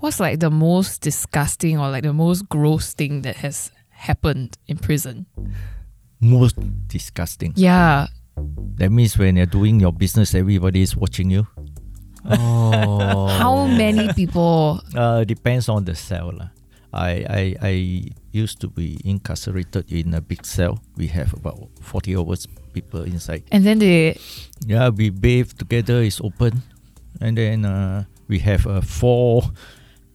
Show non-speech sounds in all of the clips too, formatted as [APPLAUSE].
what's like the most disgusting or like the most gross thing that has happened in prison? Most disgusting. Yeah. That means when you're doing your business, everybody is watching you. Oh. How many people? Uh, depends on the cell. lah. I, I I used to be incarcerated in a big cell. We have about 40 hours people inside. And then they. Yeah, we bathe together, it's open. And then uh, we have a four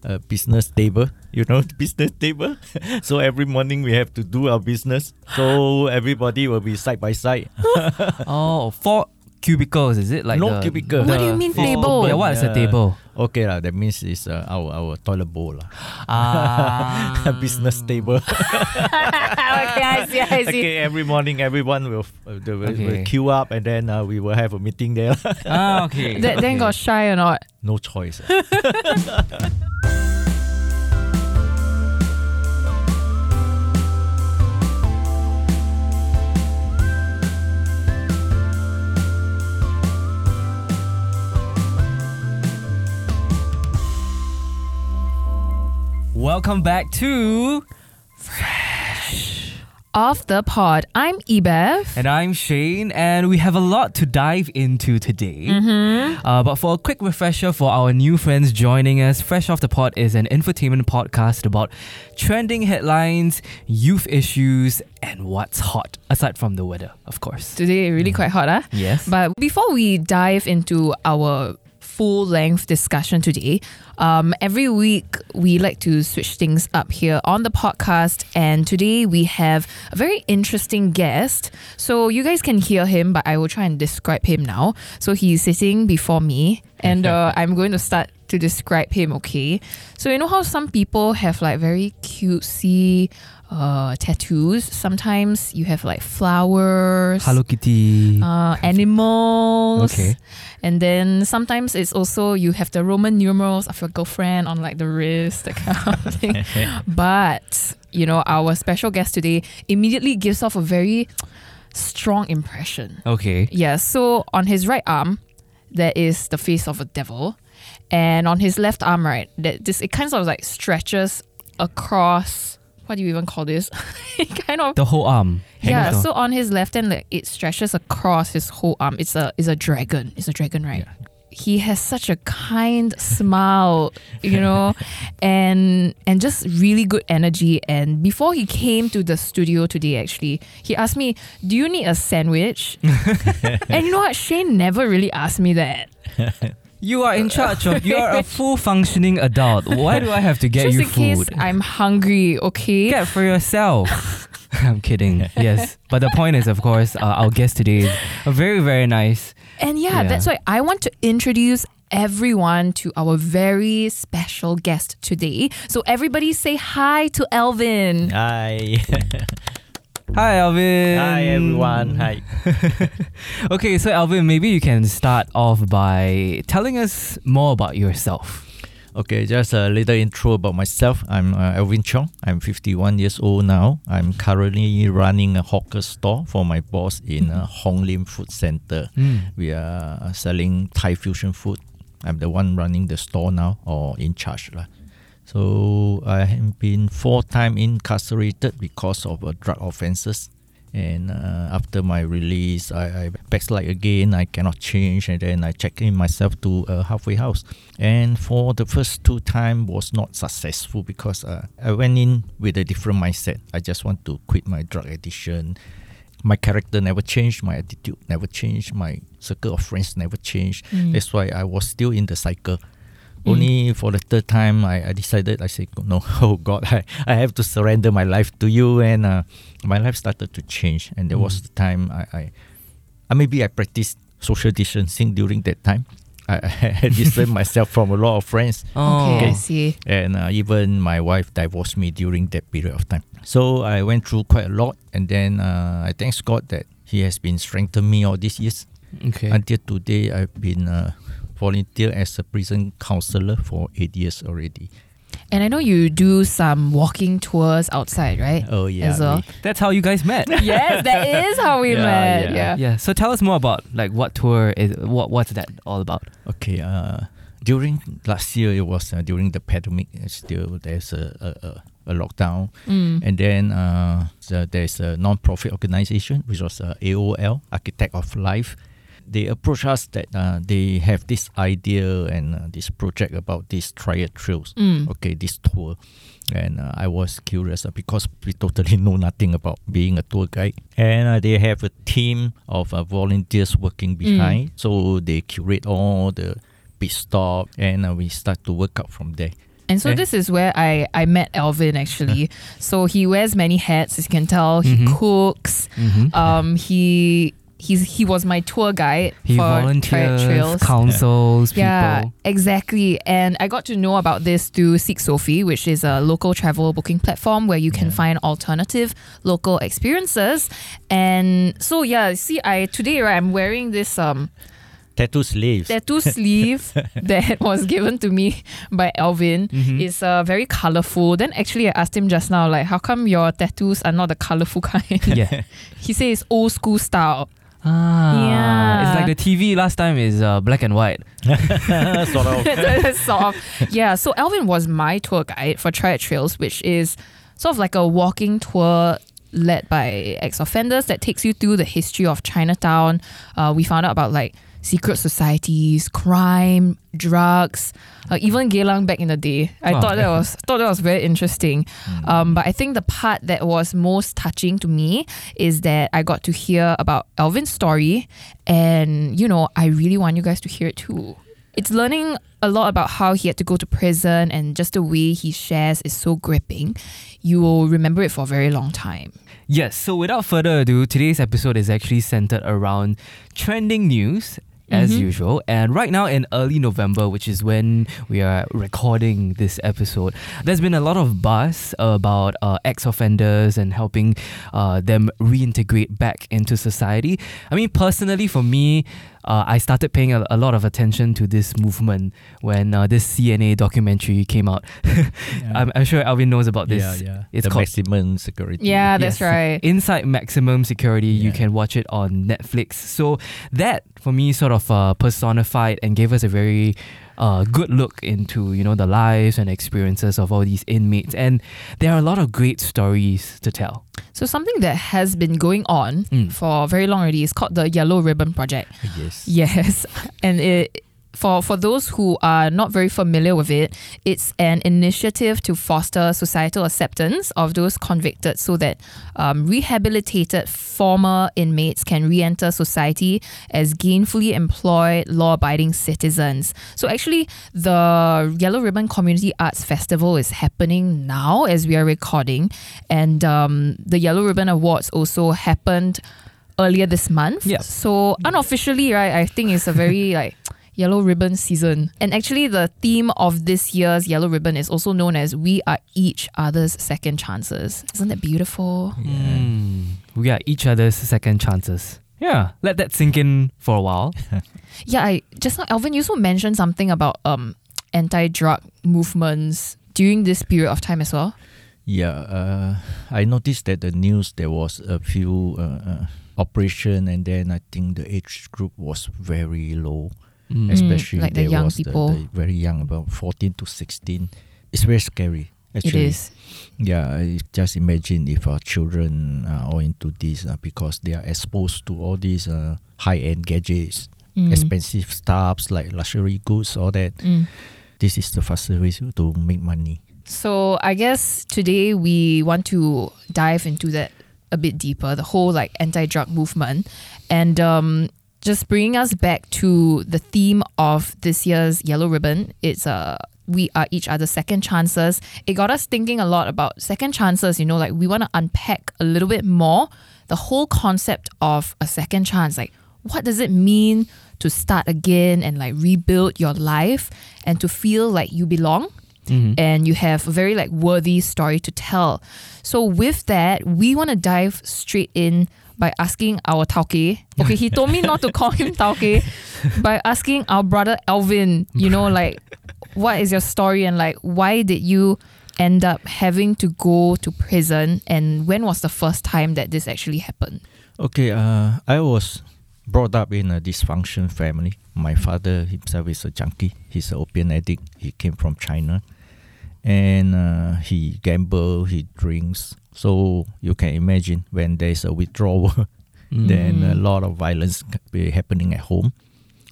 uh, business table, you know, [LAUGHS] business table. so every morning we have to do our business. So everybody will be side by side. [LAUGHS] oh, four cubicles, is it? Like No the- cubicle. What do you mean it's table? Yeah, what is a table? Okay, lah. that means it's uh, our, our toilet bowl. lah. Ah. [LAUGHS] business table. okay, I see, I see. okay, every morning everyone will, uh, they will, will queue up and then uh, we will have a meeting there. ah, okay. That, then okay. got shy or not? no choice. Welcome back to. Fresh Off the pod, I'm Ebeth. And I'm Shane, and we have a lot to dive into today. Mm-hmm. Uh, but for a quick refresher for our new friends joining us, Fresh Off the Pod is an infotainment podcast about trending headlines, youth issues, and what's hot, aside from the weather, of course. Today, really quite hot, huh? Yes. But before we dive into our full length discussion today, um, every week we like to switch things up here on the podcast. And today we have a very interesting guest. So you guys can hear him, but I will try and describe him now. So he's sitting before me, and uh, [LAUGHS] I'm going to start to describe him, okay? So you know how some people have like very cutesy uh, tattoos? Sometimes you have like flowers Hello Kitty. uh, animals. Okay. And then sometimes it's also you have the Roman numerals of your girlfriend on like the wrist, that kind of [LAUGHS] thing. but, you know, our special guest today immediately gives off a very strong impression. okay. Yeah, so on his right arm, there is the face of a devil. And on his left arm, right, that this it kind of like stretches across what do you even call this? [LAUGHS] kind of The whole arm. yeah, down. so on his left hand, like, it stretches across his whole arm. It's a it's a dragon. It's a dragon, right? He has such a kind smile, you know, [LAUGHS] and and just really good energy. And before he came to the studio today, actually, he asked me, "Do you need a sandwich?" [LAUGHS] and you know what? Shane never really asked me that. You are in charge of. You are a [LAUGHS] full functioning adult. Why do I have to get Just you in case food? I'm hungry, okay? Get for yourself. [LAUGHS] I'm kidding. [LAUGHS] Yes, but the point is, of course, uh, our guest today is a very, very nice. And yeah, Yeah. that's why I want to introduce everyone to our very special guest today. So everybody say hi to Alvin. Hi. Hi, Alvin. Hi, everyone. Hi. [LAUGHS] Okay, so Alvin, maybe you can start off by telling us more about yourself. Okay, just a little intro about myself. I'm uh, Alvin Chiong. I'm 51 years old now. I'm currently running a hawker store for my boss in uh, Hong Lim Food Center. We are selling Thai fusion food. I'm the one running the store now or in charge. lah. So I have been four times incarcerated because of uh, drug offences. And uh, after my release, I, I backslide again. I cannot change, and then I check in myself to a halfway house. And for the first two time was not successful because uh, I went in with a different mindset. I just want to quit my drug addiction. My character never changed. My attitude never changed. My circle of friends never changed. Mm. That's why I was still in the cycle. Only for the third time, I, I decided, I said, no, [LAUGHS] oh God, I, I have to surrender my life to you. And uh, my life started to change. And there was the time I, I, I maybe I practiced social distancing during that time. I, [LAUGHS] I distanced [LAUGHS] myself from a lot of friends. Oh. Okay, I see. And uh, even my wife divorced me during that period of time. So I went through quite a lot. And then uh, I thank God that He has been strengthening me all these years. Okay. Until today, I've been uh, volunteer as a prison counselor for eight years already. And I know you do some walking tours outside, right? Oh yeah. As well. we- That's how you guys met. [LAUGHS] yes, that is how we [LAUGHS] Yeah, met. yeah. Yeah. yeah. So tell us more about like what tour is what what's that all about? okay. Uh, during last year, it was uh, during the pandemic. uh, Still, there's a, a, a, a lockdown, Mm. and then uh, the, there's a non-profit organization which was uh, AOL, Architect of Life. They approached us that uh, they have this idea and uh, this project about these triad trails. Mm. Okay, this tour, and uh, I was curious uh, because we totally [LAUGHS] know nothing about being a tour guide, and uh, they have a team of uh, volunteers working behind, so they curate all the pit stop, and uh, we start to work out from there. And so Eh? this is where I, I met Alvin actually. so he wears many hats, as you can tell. He Mhm. cooks. Mhm. Um, he he's he was my tour guide he for Triad volunteers, Trails. councils, people. Yeah, exactly. And I got to know about this through Seek Sophie, which is a local travel booking platform where you can Yeah. find alternative local experiences. And so yeah, see, I today right, I'm wearing this um Tattoo sleeve. tattoo [LAUGHS] sleeve that was given to me by Alvin. Mhm. It's uh, very colorful. Then actually, I asked him just now, like, how come your tattoos are not the colorful [LAUGHS] kind? yeah. he says old school style. Ah, Yeah. It's like the TV last time is uh, black and white. [LAUGHS] [LAUGHS] sort of. [LAUGHS] sort of. Yeah. So Alvin was my tour guide for Triad Trails, which is sort of like a walking tour led by ex-offenders that takes you through the history of Chinatown. Uh, we found out about like secret societies, crime, drugs, uh, even Geylang back in the day. I Oh. thought that was thought that was very interesting. Um, but I think the part that was most touching to me is that I got to hear about Alvin's story, and you know, I really want you guys to hear it too. It's learning a lot about how he had to go to prison, and just the way he shares is so gripping. You will remember it for a very long time. Yes, so without further ado, today's episode is actually centered around trending news. As Mhm. usual, and right now in early November, which is when we are recording this episode, there's been a lot of buzz about uh, ex offenders and helping uh, them reintegrate back into society. I mean, personally, for me, uh, I started paying a, a lot of attention to this movement when uh, this CNA documentary came out. [LAUGHS] I'm, I'm sure Alvin knows about this. yeah, yeah. It's the called maximum security. Yeah, that's Yes. right. Inside Maximum Security. You can watch it on Netflix. So that for me sort of uh, personified and gave us a very uh, good look into you know the lives and experiences of all these inmates. And there are a lot of great stories to tell. So something that has been going on Mm. for very long already is called the Yellow Ribbon Project. Yes. Yes, [LAUGHS] and it for for those who are not very familiar with it, it's an initiative to foster societal acceptance of those convicted, so that um, rehabilitated former inmates can re-enter society as gainfully employed, law-abiding citizens. So actually, the Yellow Ribbon Community Arts Festival is happening now as we are recording, and um, the Yellow Ribbon Awards also happened earlier this month. Yeah. So unofficially, right, I think it's a very like yellow ribbon season. And actually the theme of this year's yellow ribbon is also known as we are each other's second chances. Isn't that beautiful? Mm. We are each other's second chances. Yeah, let that sink in for a while. [LAUGHS] Yeah, I just now Alvin you also mentioned something about um anti-drug movements during this period of time as well. Yeah, uh, I noticed that the news there was a few uh, uh, operation, and then I think the age group was very low, Mm. especially like the there young was people. The, the very young, about fourteen to sixteen. It's very scary. Actually, it is. Yeah, I just imagine if our children are all into this uh, because they are exposed to all these uh, high-end gadgets, Mm. expensive stuffs like luxury goods, all that. Mm. This is the fastest way to make money. So I guess today we want to dive into that a bit deeper, the whole like anti-drug movement, and um, just bringing us back to the theme of this year's Yellow Ribbon. It's uh, we are each other's second chances. It got us thinking a lot about second chances. You know, like we want to unpack a little bit more the whole concept of a second chance. Like, what does it mean to start again and like rebuild your life and to feel like you belong? Mhm. and you have a very like worthy story to tell. So with that, we want to dive straight in by asking our Tauke. Okay, he told me not to call him Tauke, [LAUGHS] by asking our brother Alvin, you know, like what is your story and like why did you end up having to go to prison and when was the first time that this actually happened? Okay, uh, I was brought up in a dysfunction family. My father himself is a junkie. He's an opium addict. He came from China, and uh, he gamble, he drinks. So you can imagine when there's a withdrawal, Mm. [LAUGHS] then a Mm. lot of violence be happening at home.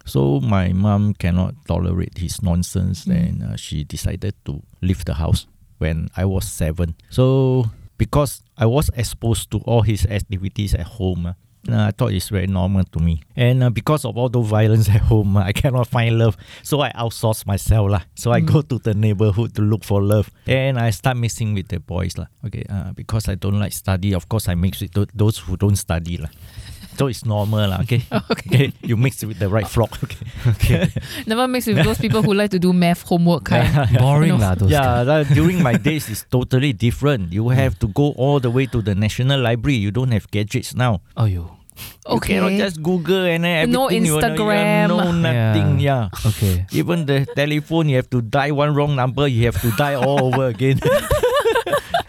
So my mom cannot tolerate his nonsense, Mm. and uh, she decided to leave the house when I was seven. So because I was exposed to all his activities at home. uh, I thought it's very normal to me. And uh, because of all the violence [LAUGHS] at home, uh, I cannot find love. So I outsource myself. lah. So I Mm. go to the neighborhood to look for love. And I start mixing with the boys. lah. Okay, uh, because I don't like study, of course I mix with tho- those who don't study. lah. So it's normal. lah. Okay? [LAUGHS] Okay. You mix with the right flock. Okay. Okay. [LAUGHS] Never mix with those people who like to do math homework kind. Boring No. lah, those yeah, that, during my days it's totally different. You have to go all the way to the National Library. You don't have gadgets now. Oh. You Okay. cannot just Google and then No everything you wanna- Instagram. You know nothing. Yeah. Okay. Even the telephone, you have to dial one wrong number. You have to dial all over again. [LAUGHS]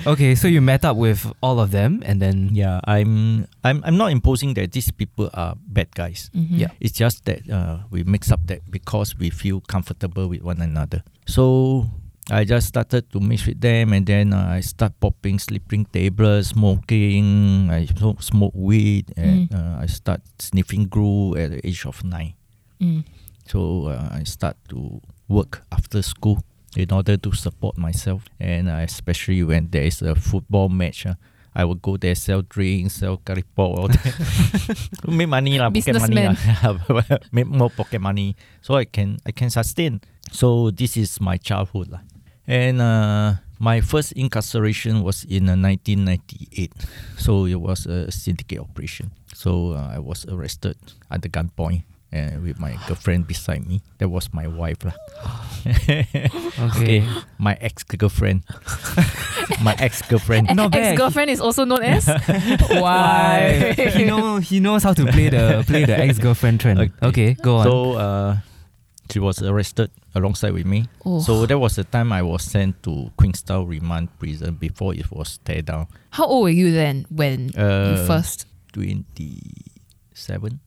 Okay, so you met up with all of them and then yeah, I'm, I'm, I'm not imposing that these people are bad guys. Mhm. Yeah. It's just that uh, we mix up that because we feel comfortable with one another. So I just started to mix with them, and then uh, I start popping sleeping tablets, smoking. I smoke, smoke weed, and uh, I start sniffing glue at the age of nine. Mm. So uh, I start to work after school in order to support myself, and uh, especially when there is a football match. Uh, I will go there, sell drinks, sell curry pok, all that. [LAUGHS] make money lah, pocket money lah. [LAUGHS] [LAUGHS] make more pocket money, so I can I can sustain. So this is my childhood lah. And uh, my first incarceration was in uh, 1998. So it was a syndicate operation. So uh, I was arrested at the gunpoint and with my girlfriend beside me. That was my wife lah. [LAUGHS] Okay. my [LAUGHS] ex girlfriend. my ex girlfriend. Not bad. Ex girlfriend is also known as. [LAUGHS] Why? Why? he know he knows how to play the play the ex girlfriend trend. Okay, Okay. go on. So uh, she was arrested alongside with me. Oh. So that was the time I was sent to Queenstown Remand Prison before it was tear down. How old were you then when you Uh, first? 27?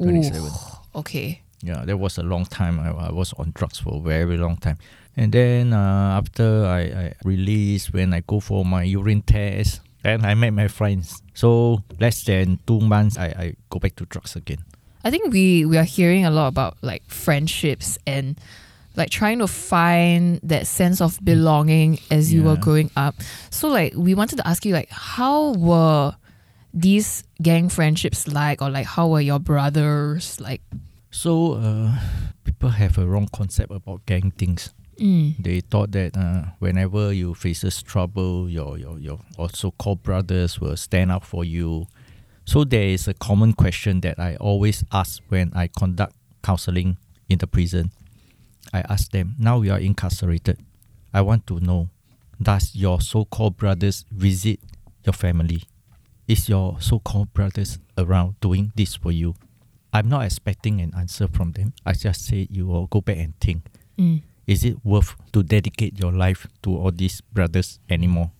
Ooh, 27. okay. Yeah, that was a long time. I, I was on drugs for a very long time. And then uh, after I, I released, when I go for my urine test, then I met my friends. So less than two months, I, I go back to drugs again. I think we we are hearing a lot about like friendships and like trying to find that sense of belonging as you were growing up. So like we wanted to ask you like how were these gang friendships like or like how were your brothers like So uh, people have a wrong concept about gang things. mm, They thought that uh, whenever you faces trouble, your your your also so-called brothers will stand up for you. So there is a common question that I always ask when I conduct counseling in the prison. I ask them, now you are incarcerated. I want to know, does your so-called brothers visit your family? Is your so-called brothers around doing this for you? I'm not expecting an answer from them. I just say you will go back and think mm, is it worth to dedicate your life to all these brothers anymore?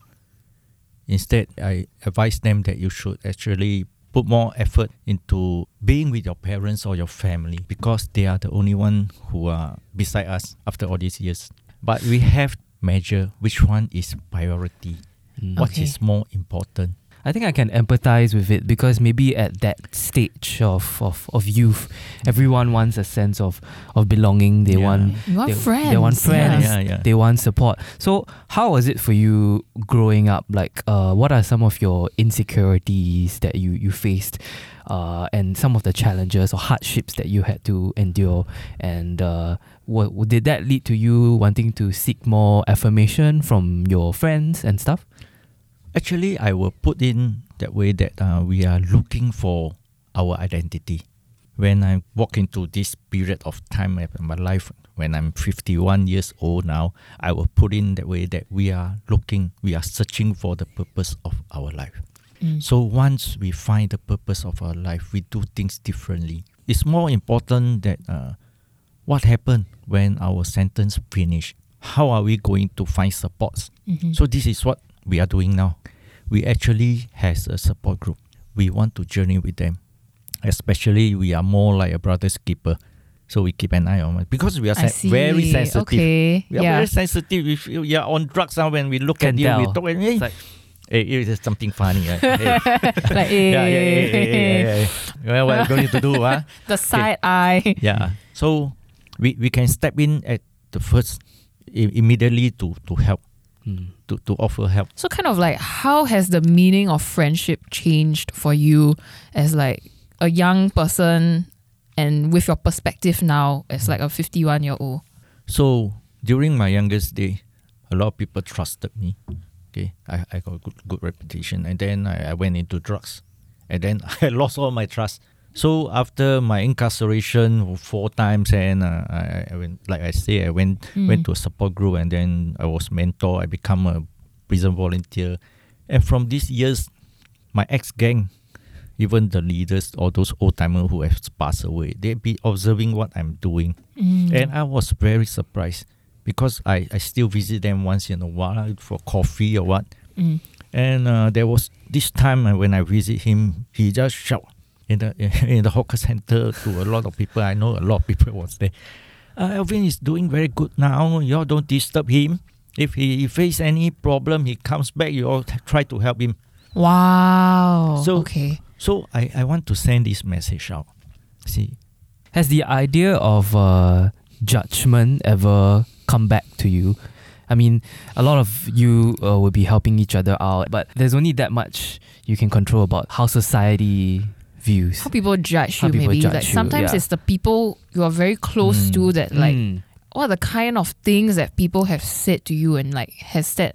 Instead, I advise them that you should actually put more effort into being with your parents or your family because they are the only one who are beside us after all these years. But we have measure which one is priority, Mm. what Okay. is more important. I think I can empathize with it because maybe at that stage of, of, of youth, everyone wants a sense of, of belonging. They Yeah. want you want they, friends. they want friends. Yeah, yeah. They want support. So how was it for you growing up? Like, uh, what are some of your insecurities that you you faced, uh, and some of the challenges or hardships that you had to endure? And uh, what did that lead to you wanting to seek more affirmation from your friends and stuff? Actually, I will put in that way that uh, we are looking for our identity. When I walk into this period of time in my life, when I'm 51 years old now, I will put in that way that we are looking, we are searching for the purpose of our life. Mm. So once we find the purpose of our life, we do things differently. It's more important that uh, what happened when our sentence finished. How are we going to find supports? Mhm. So this is what we are doing now. We actually has a support group. We want to journey with them. especially we are more like a brother's keeper. So we keep an eye on it because we are sen- very sensitive. Okay. We are yeah. very sensitive. If you you are on drugs now, when we look Can at you, we talk. Hey, It's like- hey, it is something funny. Right? [LAUGHS] Hey, like, [LAUGHS] yeah, yeah, yeah, yeah, eh, yeah, yeah, yeah. Well, what are you going to do? Huh? [LAUGHS] the side eye. Yeah. So we, we can step in at the first i- immediately to, to help, Mm. to, to offer help. So kind of like how has the meaning of friendship changed for you as like a young person and with your perspective now as like a 51 year old? So during my youngest day, a lot of people trusted me. Okay, I, I got a good, good reputation, and then I, I went into drugs, and then [LAUGHS] I lost all my trust. So after my incarceration four times, and uh, I, I went, like I say, I went went to a support group, and then I was mentor. I become a prison volunteer, and from these years, my ex gang, even the leaders, or those old timers who have passed away, they be observing what I'm doing. Mm. And I was very surprised because I, I still visit them once in a while for coffee or what. Mm. And uh, there was this time when I visit him, he just shout in the [LAUGHS] in the hawker center to a lot of people. I know a lot of people was there. Uh, Alvin is doing very good now. You all don't disturb him. If he face any problem, he comes back. You all try to help him. Wow. So- okay. So I, I want to send this message out. See, Has the idea of uh, judgment ever come back to you? I mean, a lot of you uh, will be helping each other out, but there's only that much you can control about how society views. How people judge How you, people maybe. judge like you, sometimes yeah. it's the people you are very close Mm. to that like Mm. what the kind of things that people have said to you and like has that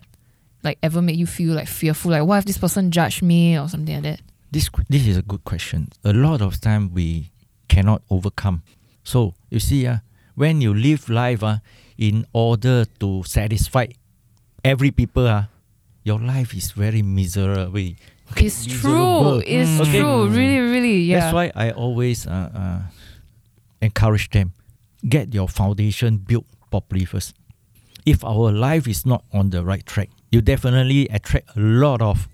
like ever made you feel like fearful? Like what if this person judged me or something like that? this this is a good question. A lot of time we cannot overcome. So you see, uh, when you live life uh, in order to satisfy every people, uh, your life is very miserable. It's Miserable. true. It's Mm. Okay. true. Really, really. Yeah. That's why I always uh, uh, encourage them get your foundation built properly first. If our life is not on the right track, you definitely attract a lot of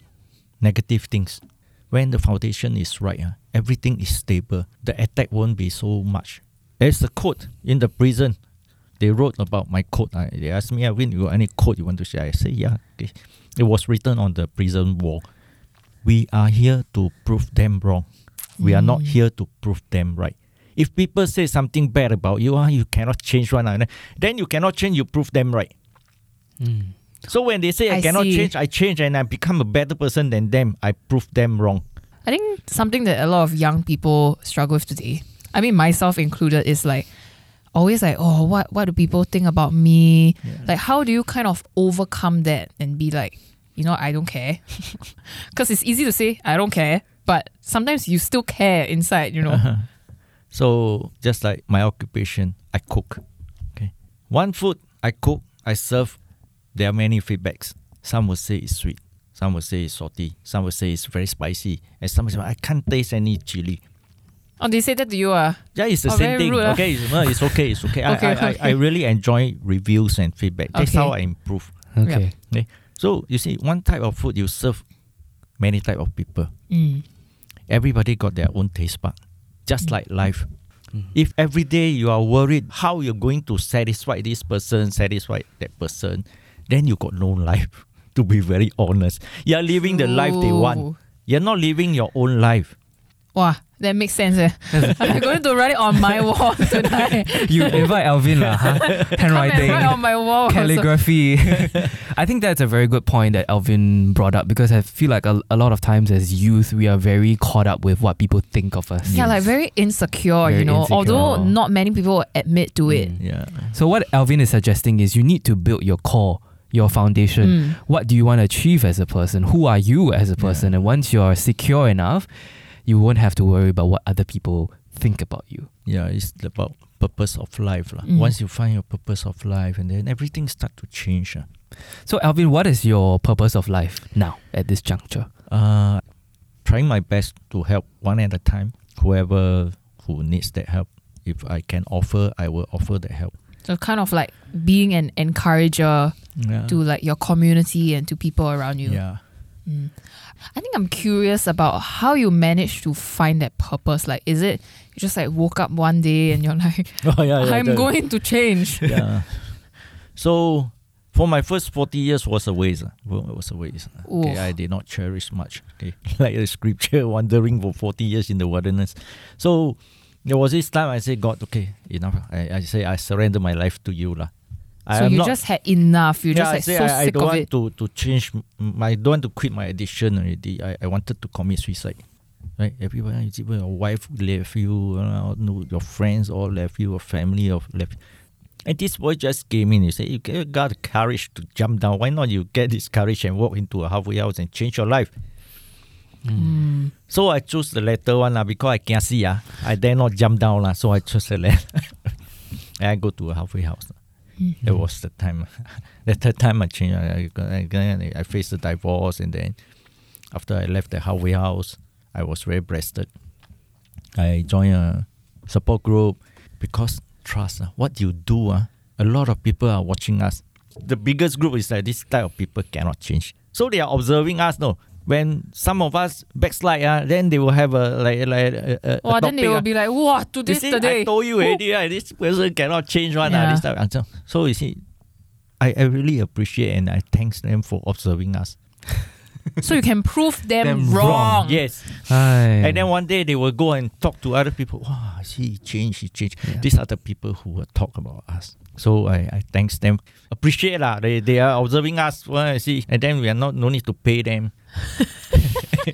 negative things. When the foundation is right, uh, everything is stable. The attack won't be so much. There's a quote in the prison. They wrote about my quote. Uh, they asked me, Alvin, you got any quote you want to share? I say, yeah. Okay. It was written on the prison wall. We are here to prove them wrong. We are not Mm. here to prove them right. If people say something bad about you, ah, you cannot change one. ah, Then you cannot change, you prove them right. Mm. So when they say I, I cannot see. change, I change and I become a better person than them, I prove them wrong. I think something that a lot of young people struggle with today, I mean myself included, is like always like, oh, what what do people think about me? Like how do you kind of overcome that and be like, you know, I don't care? [LAUGHS] Because it's easy to say I don't care, but sometimes you still care inside, you know. Uh-huh. So just like my occupation, I cook. Okay, one food I cook, I serve. There are many feedbacks. Some will say it's sweet. Some will say it's salty. Some will say it's very spicy. And some will say I can't taste any chili. Oh, they say that to you, uh. Yeah, it's the Oh, same thing. rude, ah. okay, it's, no, it's okay. It's okay. I, [LAUGHS] Okay, I, I, okay. I really enjoy reviews and feedback. That's Okay. how I improve. Okay. So you see, one type of food you serve many type of people. Mm. Everybody got their own taste bud, just Mm. like life. Mm. If every day you are worried how you're going to satisfy this person, satisfy that person, then you got no life. [LAUGHS] To be very honest, you are living the life they want. Ooh. You're not living your own life. Wow, that makes sense. Eh? [LAUGHS] I'm going to write it on my wall [LAUGHS] tonight. [LAUGHS] You invite Alvin, lah, huh? Handwriting. write on my wall. calligraphy. I think that's a very good point that Alvin brought up because I feel like a, a lot of times as youth, we are very caught up with what people think of us. Yeah, like very insecure, Very you know. insecure. Although not many people admit to it. Mm. Yeah. So, what Alvin is suggesting is you need to build your core, your foundation. Mm. What do you want to achieve as a person? Who are you as a person? Yeah. And once you're secure enough, you won't have to worry about what other people think about you. Yeah, it's about purpose of life. lah. Mm. Once you find your purpose of life and then everything start to change. So, Alvin, what is your purpose of life now at this juncture? Uh, trying my best to help one at a time. Whoever who needs that help, if I can offer, I will offer that help. So kind of like being an encourager Yeah. to like your community and to people around you. Yeah. Mm. I think I'm curious about how you managed to find that purpose. Like, is it you just like woke up one day and you're [LAUGHS] like, [LAUGHS] oh yeah, yeah I'm going to change? [LAUGHS] yeah. So for my first forty years was a waste. ah. Well, it was a waste. ah. Okay, I did not cherish much. Okay, like the scripture, wandering for forty years in the wilderness. So there was this time I said, God, okay, enough. I, I say I surrender my life to you, lah. So am you not, just had enough. You're yeah, just like say so I, I don't want it. to to change. I don't want to quit my addiction already. I, I wanted to commit suicide. Right, everyone, you when your wife left you, uh, your friends all left you, your family of left. And this boy just came in. You say you got the courage to jump down. Why not you get this courage and walk into a halfway house and change your life? Mm. So I choose the latter one lah because I can't see ah, I dare not jump down lah. So I chose the [LAUGHS] latter. and I go to a halfway house. Mm-hmm. That was the time. [LAUGHS] the third time I changed. I, I, I, faced the divorce, and then after I left the halfway house, I was very blessed. I joined a support group because trust. ah, what you do, ah, a lot of people are watching us. The biggest group is that this type of people cannot change. So they are observing us. No, when some of us backslide, ah, then they will have a like like a, a, a Well, then they will ah. be like, "Wow, You today's see, the day." I told you already, right? this person cannot change one. ah, Yeah. this type of answer. So you see, I, I really appreciate and I thanks them for observing us. [LAUGHS] so you can prove them, Them wrong. wrong. Yes. Aye. And then one day they will go and talk to other people. Wow, I see he changed, he changed. Yeah. These are the people who will talk about us. So I, I thanks them. Appreciate lah. They they are observing us. Well, I see. And then we are not no need to pay them. [LAUGHS]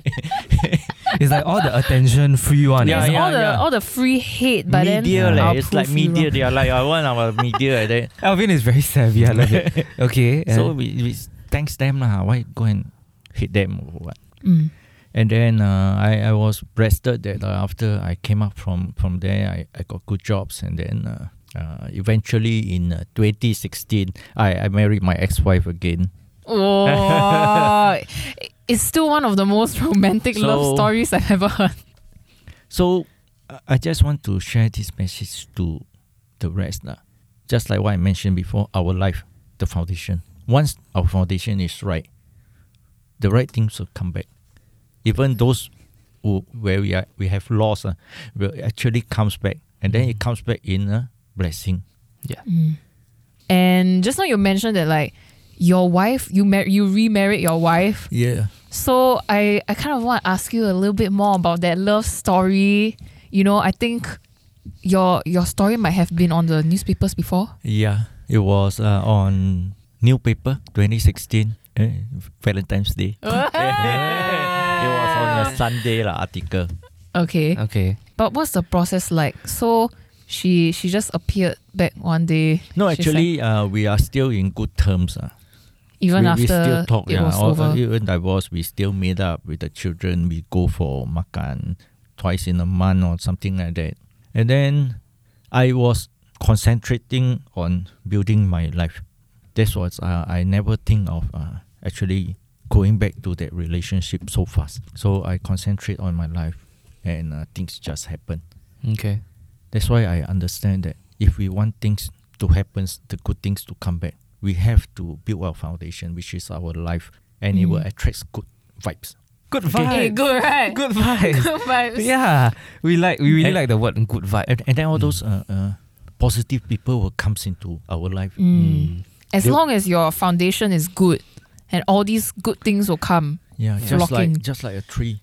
it's like all the attention free one. Yeah, It's yeah, all the yeah. all the free hate, but media then leh. I'll It's like media. wrong. They are like I want our [LAUGHS] media. like that. Alvin is very savvy. I love it. [LAUGHS] Okay. So and- we, we thanks them lah. Why go and hit them or what? Mm. And then uh, I, I was blessed that uh, after I came up from, from there, I, I got good jobs. And then uh, uh, eventually in uh, 2016, I, I married my ex wife again. Oh, it's still one of the most [LAUGHS] romantic love stories I've ever heard. So I just want to share this message to the rest. lah. Just like what I mentioned before, our life, the foundation. Once our foundation is right, the right things will come back. Even those who, where we are, we have lost, uh, will actually comes back, and then it comes back in a blessing. Mm. And just now you mentioned that like your wife, you mar- you remarried your wife. Yeah. So I I kind of want to ask you a little bit more about that love story. You know, I think your your story might have been on the newspapers before. Yeah, it was uh, on newspaper 2016, eh, Valentine's Day. [LAUGHS] [LAUGHS] it was on a Sunday lah, article. Okay. okay. But what's the process like? So she she just appeared back one day. No, She's actually, uh, we are still in good terms. Uh. Even we, after we still talk, it yeah. was over. Even divorced, we still meet up with the children. We go for makan twice in a month or something like that. And then I was concentrating on building my life. This was uh, I never think of uh, actually going back to that relationship so fast. So I concentrate on my life, and uh, things just happen. Okay. That's why I understand that if we want things to happen, the good things to come back, we have to build our foundation, which is our life, and it will Mm. attract good vibes. Good Okay. vibes. Hey, good, right? Good vibes. [LAUGHS] Good vibes. yeah, we like we really And- like the word good vibe. And, and then all Mm. those uh, uh, positive people will comes into our life. Mm. As They- long as your foundation is good, and all these good things will come. Yeah, Yeah. just like just like a tree.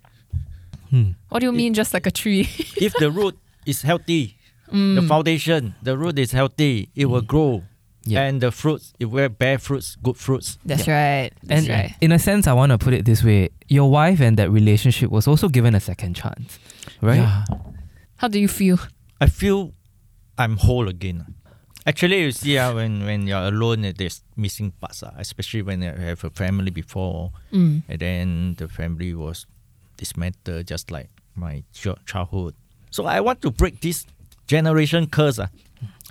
Hmm. What do you mean, just like a tree? if the root is healthy, [LAUGHS] Mm. the foundation, the root is healthy, it will grow. Yeah. And the fruits, it will bear fruits, good fruits. That's right. That's and right. in a sense, I want to put it this way: your wife and that relationship was also given a second chance, right? Yeah. How do you feel? I feel I'm whole again. Actually, you see, uh, when when you're alone, uh, there's missing parts, uh, especially when you have a family before, Mm. and then the family was dismantled, just like my ch- childhood. So I want to break this generation curse. Uh.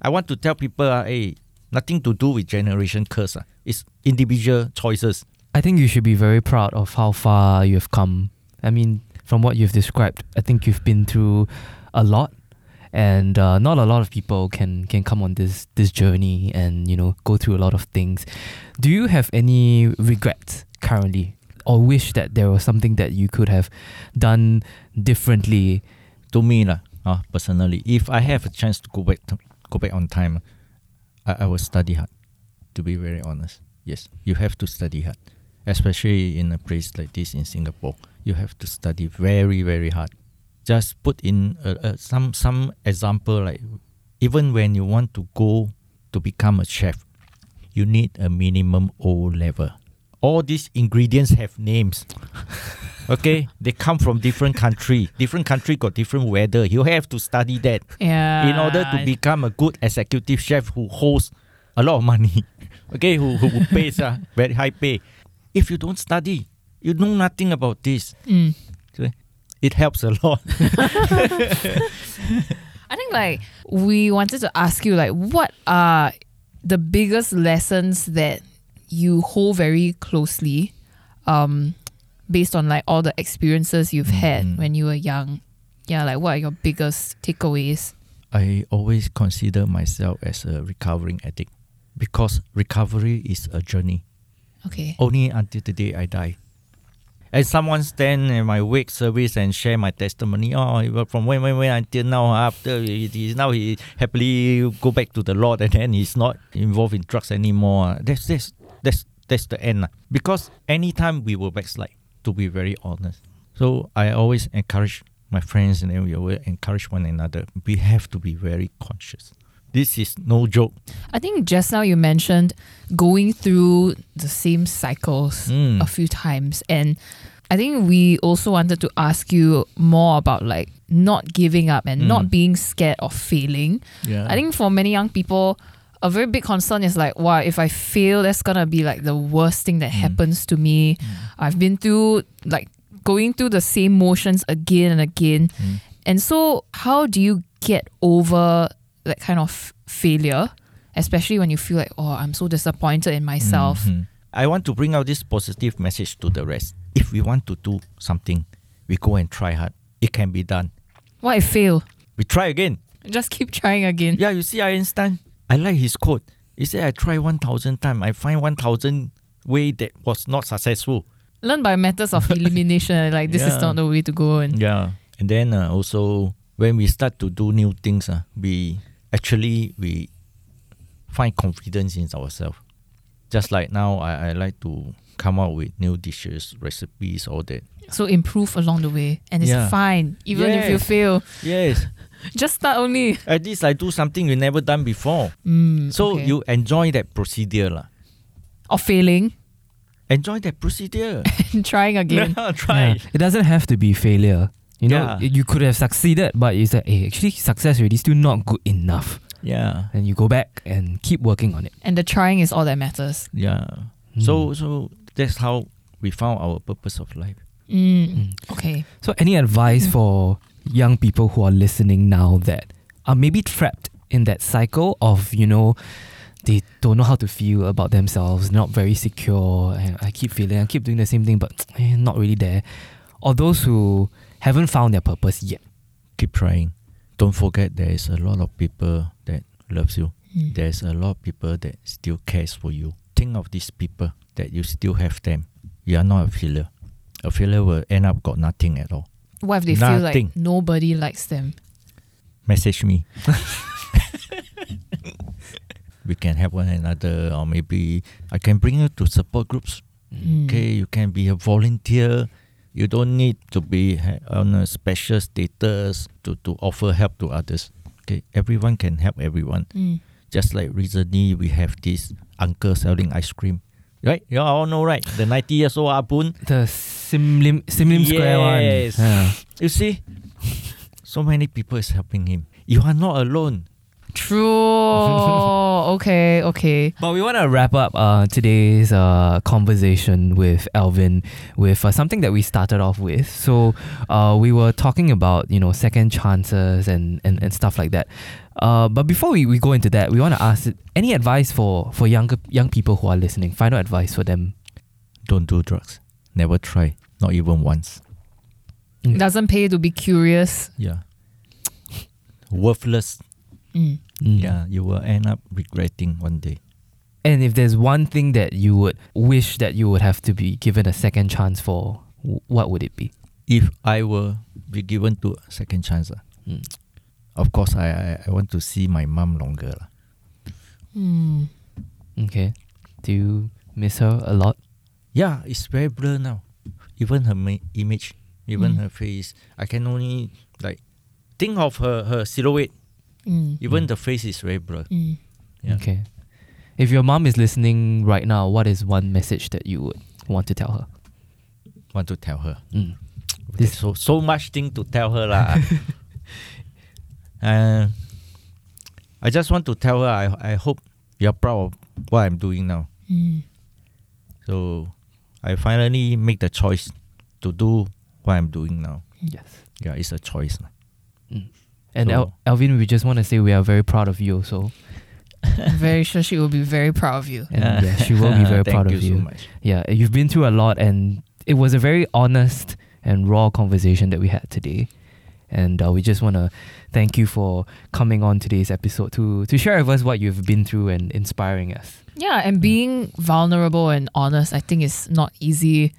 I want to tell people, uh, hey, nothing to do with generation curse. Uh. It's individual choices. I think you should be very proud of how far you have come. I mean, from what you've described, I think you've been through a lot, and uh, not a lot of people can can come on this this journey and you know go through a lot of things. Do you have any regrets currently? or wish that there was something that you could have done differently? To me, lah, uh, personally, if I have a chance to go back to, go back on time, I, I will study hard. To be very honest, yes, you have to study hard, especially in a place like this in Singapore. You have to study very very hard. Just put in uh, uh, some some example like even when you want to go to become a chef, you need a minimum O level. All these ingredients have names. [LAUGHS] okay, they come from different country. Different country got different weather. You have to study that Yeah. in order to become a good executive chef who holds a lot of money. [LAUGHS] Okay, who who, pays uh, very high pay. If you don't study, you know nothing about this. Mm. It helps a lot. [LAUGHS] I think like we wanted to ask you like what are the biggest lessons that you hold very closely um based on like all the experiences you've had Mhm. when you were young. Yeah, like what are your biggest takeaways? I always consider myself as a recovering addict because recovery is a journey. Okay. Only until the day I die. And someone stand in my wake service and share my testimony. Oh, from when, when, when until now. After he, he- now he happily go back to the Lord, and then he's not involved in drugs anymore. That's that's that's that's the end. Because anytime we will backslide, to be very honest. So I always encourage my friends, and then we encourage one another. We have to be very conscious. This is no joke. I think just now you mentioned going through the same cycles Mm. a few times and I think we also wanted to ask you more about like not giving up and not Mm. being scared of failing. Yeah. I think for many young people, a very big concern is like, wow, if I fail, that's gonna be like the worst thing that Mm. happens to me. I've been through like going through the same motions again and again. Mm. And so, how do you get over that kind of failure, especially when you feel like, oh, I'm so disappointed in myself? Mhm. I want to bring out this positive message to the rest. If we want to do something, we go and try hard. It can be done. What if fail? We try again. Just keep trying again. Yeah, you see Einstein. I like his quote. He said, "I try one thousand times. I find one thousand way that was not successful." Learn by methods of [LAUGHS] elimination. Like this is not the way to go. And Yeah, and then uh, also when we start to do new things, uh, we actually we find confidence in ourselves. Just like now, I, I like to come up with new dishes, recipes, all that. so improve along the way, and it's Yeah. fine even if you fail. Yes, [LAUGHS] Just start only. at least I do something you never done before. Mm, So okay. you enjoy that procedure, lah. or failing Enjoy that procedure. and [LAUGHS] trying again. [LAUGHS] Try. Yeah. It doesn't have to be failure. You know, Yeah. you could have succeeded, but it's like, hey, actually, success already still not good enough. Yeah, And you go back and keep working on it. And the trying is all that matters. yeah. Mm. So so that's how we found our purpose of life. Mm, okay. So, any advice Mm. for young people who are listening now that are maybe trapped in that cycle of, you know, they don't know how to feel about themselves, not very secure, and I keep feeling, I keep doing the same thing, but eh, not really there. Or those who haven't found their purpose yet. Keep trying. Don't forget there is a lot of people that loves you. Mm. There's a lot of people that still cares for you. Think of these people that you still have them. You are not a failure. A failure will end up got nothing at all. What if they feel like nobody likes them? Message me. [LAUGHS] we can help one another, or maybe I can bring you to support groups. Mm. Okay, you can be a volunteer. You don't need to be on a special status to, to offer help to others. Okay, everyone can help everyone. Mm. Just like recently, we have this uncle selling ice cream. Right? You all know, right? The 90 years old Abun. The Sim Lim, Sim Lim Square one. Yes. Yeah. You see? So many people is helping him. You are not alone. True. [LAUGHS] okay, okay. But we want to wrap up uh, today's uh, conversation with Alvin with uh, something that we started off with. So uh, we were talking about you know second chances and, and, and stuff like that. Uh, but before we, we go into that, we want to ask any advice for for younger young people who are listening. Final advice for them. Don't do drugs. Never try. Not even once. Mm. It doesn't pay to be curious. Yeah. Worthless. Mm. Mm. Yeah, you will end up regretting one day. And if there's one thing that you would wish that you would have to be given a second chance for, what would it be? If I were be given to a second chance, ah, Mm. of course I, I, I want to see my mom longer. lah. Hmm. Okay. Do you miss her a lot? Yeah, it's very blur now. Even her ma- image, even Mm. her face. I can only like think of her, her silhouette. Mm. Even Mm. the face is very blur. Mm. Yeah. Okay. If your mom is listening right now, what is one message that you would want to tell her? Want to tell her. Mm. There's so so much thing to tell her lah. [LAUGHS] uh, I just want to tell her I I hope you're proud of what I'm doing now. Mm. So I finally make the choice to do what I'm doing now. Yes. Yeah, it's a choice. lah. And So- El- Alvin, we just want to say we are very proud of you also. I'm [LAUGHS] very sure she will be very proud of you. And yeah, she will be very [LAUGHS] Thank proud you of you. so much. Yeah, you've been through a lot, and it was a very honest and raw conversation that we had today. And uh, we just want to thank you for coming on today's episode to to share with us what you've been through and inspiring us. Yeah, and being vulnerable and honest, I think is not easy.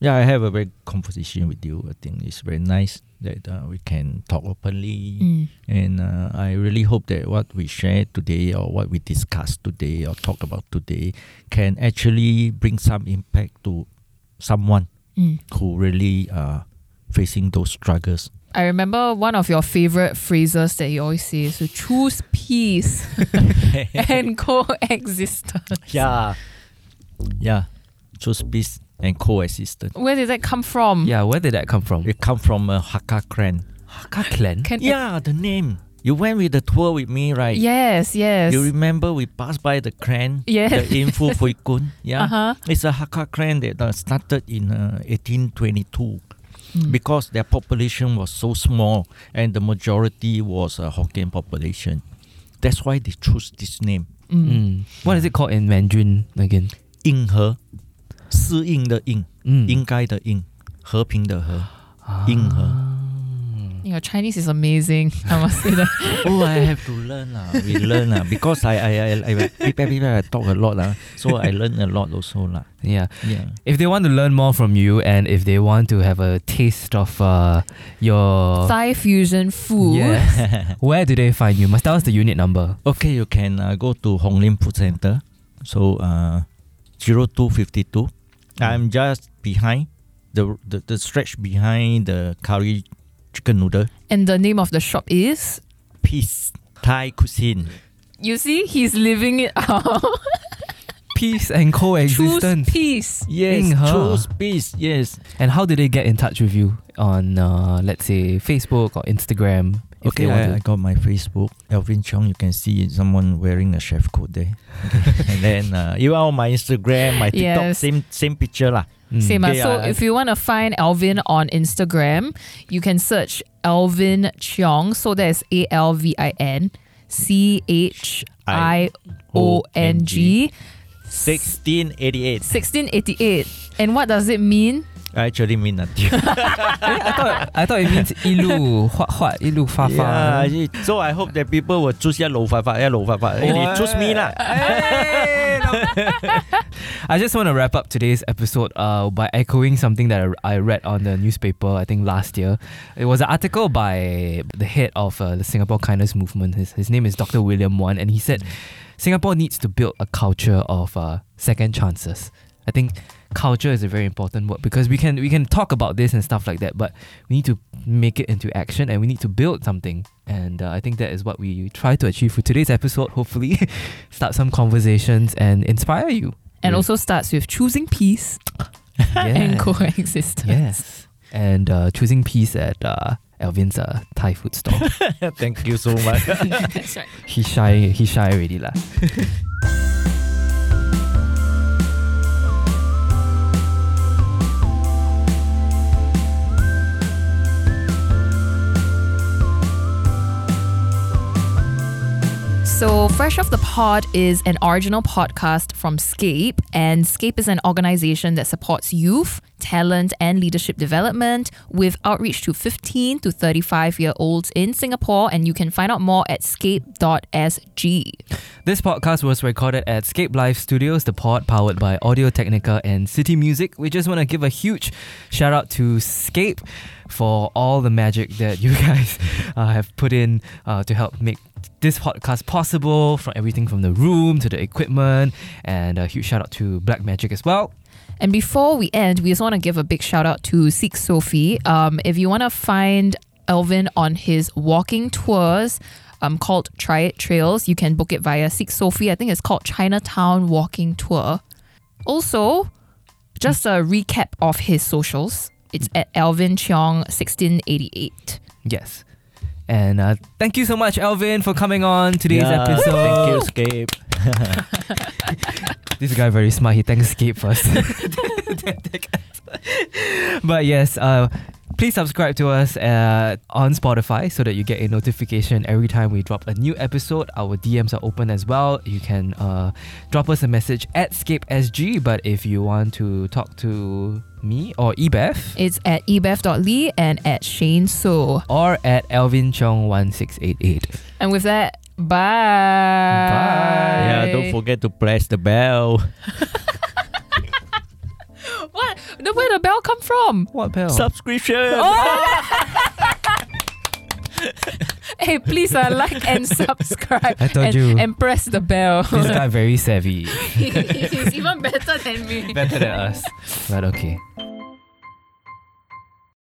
Yeah, I have a very conversation with you. I think it's very nice that uh, we can talk openly. Mm. And uh, I really hope that what we share today or what we discuss today or talk about today can actually bring some impact to someone Mm. who really uh facing those struggles. I remember one of your favorite phrases that you always say is to choose peace [LAUGHS] [LAUGHS] and coexistence. yeah. Yeah. Choose peace and coexistence. Where did that come from? Yeah, where did that come from? It come from a Hakka clan. Hakka clan. Can Yeah, the name. You went with the tour with me, right? Yes, yes. You remember we passed by the clan, Yes. the Infu [LAUGHS] Phui Kun. Yeah. Uh-huh. It's a Hakka clan that uh, started in uh, 1822 Mm. because their population was so small and the majority was a Hokkien population. That's why they chose this name. Mm. Mm. What is it called in Mandarin again? 应和，适应的应， Mm. 应该的应，和平的和。硬核。 Ah. Your Chinese is amazing. I must say that. [LAUGHS] oh, I have to learn lah. We learn lah because I I I, I people, people I talk a lot lah. So I learn a lot also lah. Yeah. Yeah. If they want to learn more from you and if they want to have a taste of uh, your Thai fusion food. Yes. [LAUGHS] Where do they find you? Must tell us the unit number. Okay, you can uh, go to Hong Lim Food Center. So uh, 0252. I'm just behind the, the the stretch behind the curry chicken noodle. And the name of the shop is. Peace Thai cuisine. You see, he's living it [LAUGHS] out. Peace and Choose coexistence. peace. Yes, choose peace. Yes. And how do they get in touch with you on, uh, let's say, Facebook or Instagram? If Okay, I, I got my Facebook, Alvin Chiong. You can see someone wearing a chef coat there. Okay. [LAUGHS] and then uh, even on my Instagram, my TikTok, Yes. same same picture lah. Mm. Same. ah. Okay, so I- if you want to find Alvin on Instagram, you can search Alvin Chiong. So that's A L V I N C H I O N G 1688. 1688. And what does it mean? I actually mean nothing. [LAUGHS] I thought I thought it means 一路画画一路发发。 yeah, actually, so I hope that people will choose yeah, low five five, yeah, low five five. Hey, they choose me lah. [LAUGHS] Hey, no. I just want to wrap up today's episode uh, by echoing something that I, I read on the newspaper, I think last year. It was an article by the head of uh, the Singapore Kindness Movement. His, his name is Dr. William Wan, and he said Singapore needs to build a culture of uh, second chances. I think culture is a very important word because we can we can talk about this and stuff like that, but we need to make it into action and we need to build something. And uh, I think that is what we try to achieve for today's episode. Hopefully, [LAUGHS] start some conversations and inspire you. And Yeah. also starts with choosing peace [LAUGHS] and Yeah. coexistence. Yes. And uh, choosing peace at uh, Alvin's uh, Thai food store. [LAUGHS] Thank you so much. That's right. he's shy. He's shy already, lah. So, Fresh Off the Pod is an original podcast from Scape, and Scape is an organization that supports youth, talent, and leadership development with outreach to 15 to 35 year olds in Singapore. And you can find out more at scape.sg. This podcast was recorded at Scape Live Studios, the pod powered by Audio Technica and City Music. We just want to give a huge shout out to Scape for all the magic that you [LAUGHS] guys uh, have put in uh, to help make this podcast possible from everything from the room to the equipment and a huge shout out to Blackmagic as well. And before we end, we just want to give a big shout out to Seek Sophie. Um, if you want to find Alvin on his walking tours, um, called Try It Trails, you can book it via Seek Sophie. I think it's called Chinatown Walking Tour. Also, just a recap of his socials. It's at Alvin Chiong 1688. Yes. And uh, thank you so much, Alvin, for coming on today's Yeah, episode. Thank you, Scape. [LAUGHS] This guy very smart. He thanks Scape first. [LAUGHS] [LAUGHS] but yes, uh, please subscribe to us uh, on Spotify so that you get a notification every time we drop a new episode. Our DMs are open as well. You can uh, drop us a message at ScapeSG. But if you want to talk to me or Ebeth It's at ebeth.lee and at Shane Soh. or at Alvin Chiong one six eight eight. And with that, bye. Bye. Yeah, don't forget to press the bell. [LAUGHS] What? The- Where the bell come from? What bell? Subscription. Oh! [LAUGHS] Hey, please uh, like and subscribe. I told and, you. And press the bell. this guy very savvy. [LAUGHS] He's even better than me. Better than us. But okay.